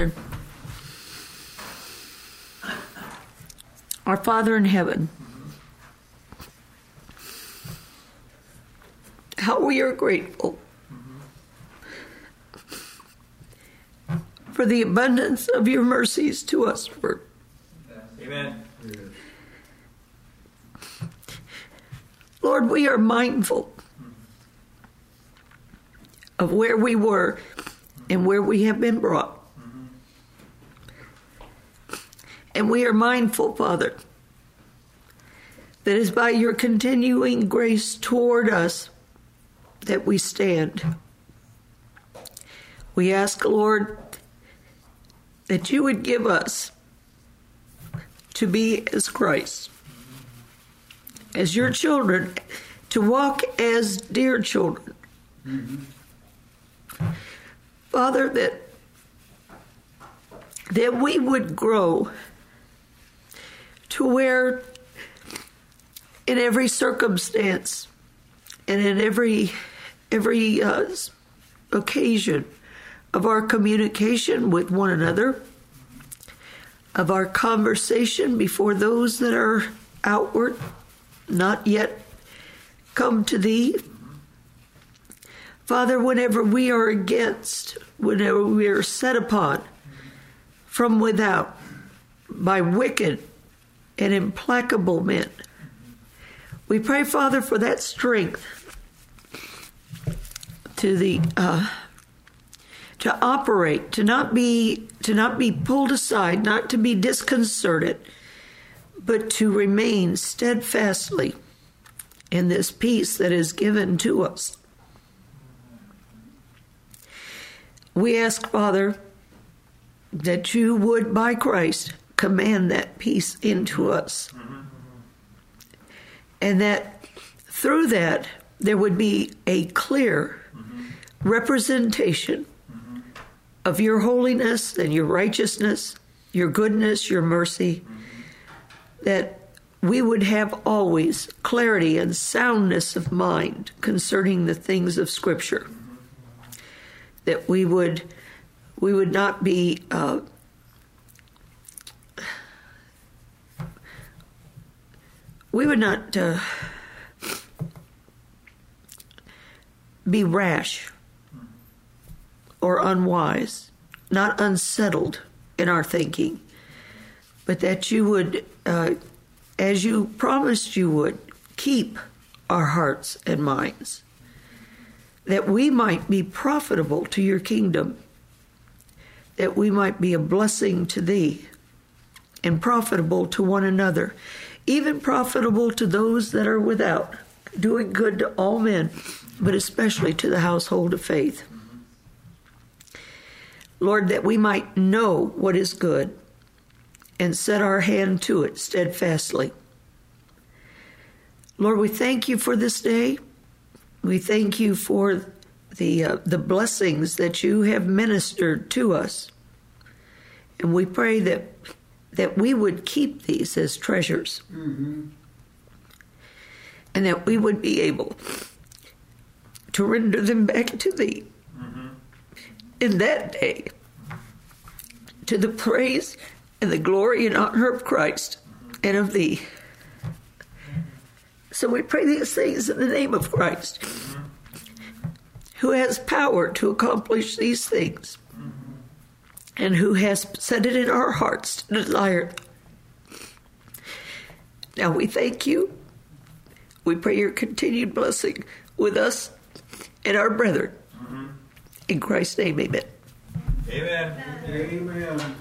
together. Our Father in heaven, how we are grateful for the abundance of your mercies to us. For Amen. Lord, we are mindful of where we were and where we have been brought. And we are mindful, Father, that is by your continuing grace toward us that we stand. We ask, Lord, that you would give us to be as Christ, as your children, to walk as dear children. Father, that that we would grow to where in every circumstance and in every every uh, occasion of our communication with one another of our conversation before those that are outward not yet come to thee. Father whenever we are against whenever we are set upon from without by wicked and implacable men. We pray, Father, for that strength to the uh, to operate, to not be to not be pulled aside, not to be disconcerted, but to remain steadfastly in this peace that is given to us. We ask, Father, that you would, by Christ, command that peace into mm-hmm. us. Mm-hmm. And that through that, there would be a clear mm-hmm. representation of your holiness and your righteousness, your goodness, your mercy, that we would have always clarity and soundness of mind concerning the things of Scripture. That we would we would not be uh, we would not uh, be rash or unwise, not unsettled in our thinking, but that you would, uh, as you promised you would, keep our hearts and minds, that we might be profitable to your kingdom, that we might be a blessing to thee and profitable to one another even profitable to those that are without, doing good to all men, but especially to the household of faith. Lord, that we might know what is good and set our hand to it steadfastly. Lord, we thank you for this day. We thank you for the uh, the blessings that you have ministered to us. And we pray that that we would keep these as treasures. Mm-hmm. And that we would be able to render them back to thee mm-hmm. in that day to the praise and the glory and honor of Christ and of thee. So we pray these things in the name of Christ, who has power to accomplish these things and who has set it in our hearts to desire. Now we thank you. We pray your continued blessing with us and our brethren. Mm-hmm. In Christ's name, amen. Amen. Amen.